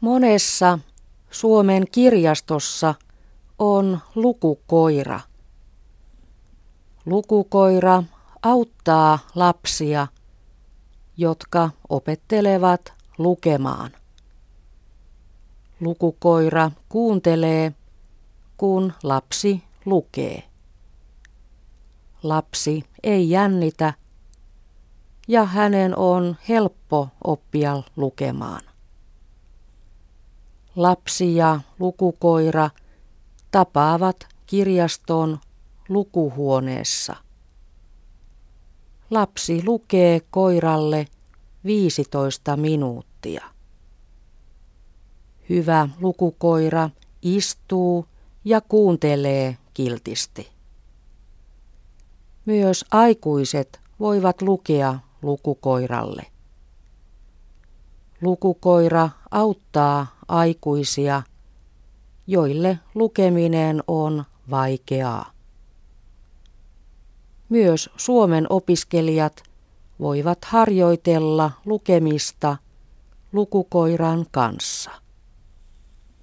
Monessa Suomen kirjastossa on lukukoira. Lukukoira auttaa lapsia, jotka opettelevat lukemaan. Lukukoira kuuntelee, kun lapsi lukee. Lapsi ei jännitä ja hänen on helppo oppia lukemaan. Lapsi ja lukukoira tapaavat kirjaston lukuhuoneessa. Lapsi lukee koiralle 15 minuuttia. Hyvä lukukoira istuu ja kuuntelee kiltisti. Myös aikuiset voivat lukea lukukoiralle. Lukukoira auttaa aikuisia, joille lukeminen on vaikeaa. Myös Suomen opiskelijat voivat harjoitella lukemista lukukoiran kanssa.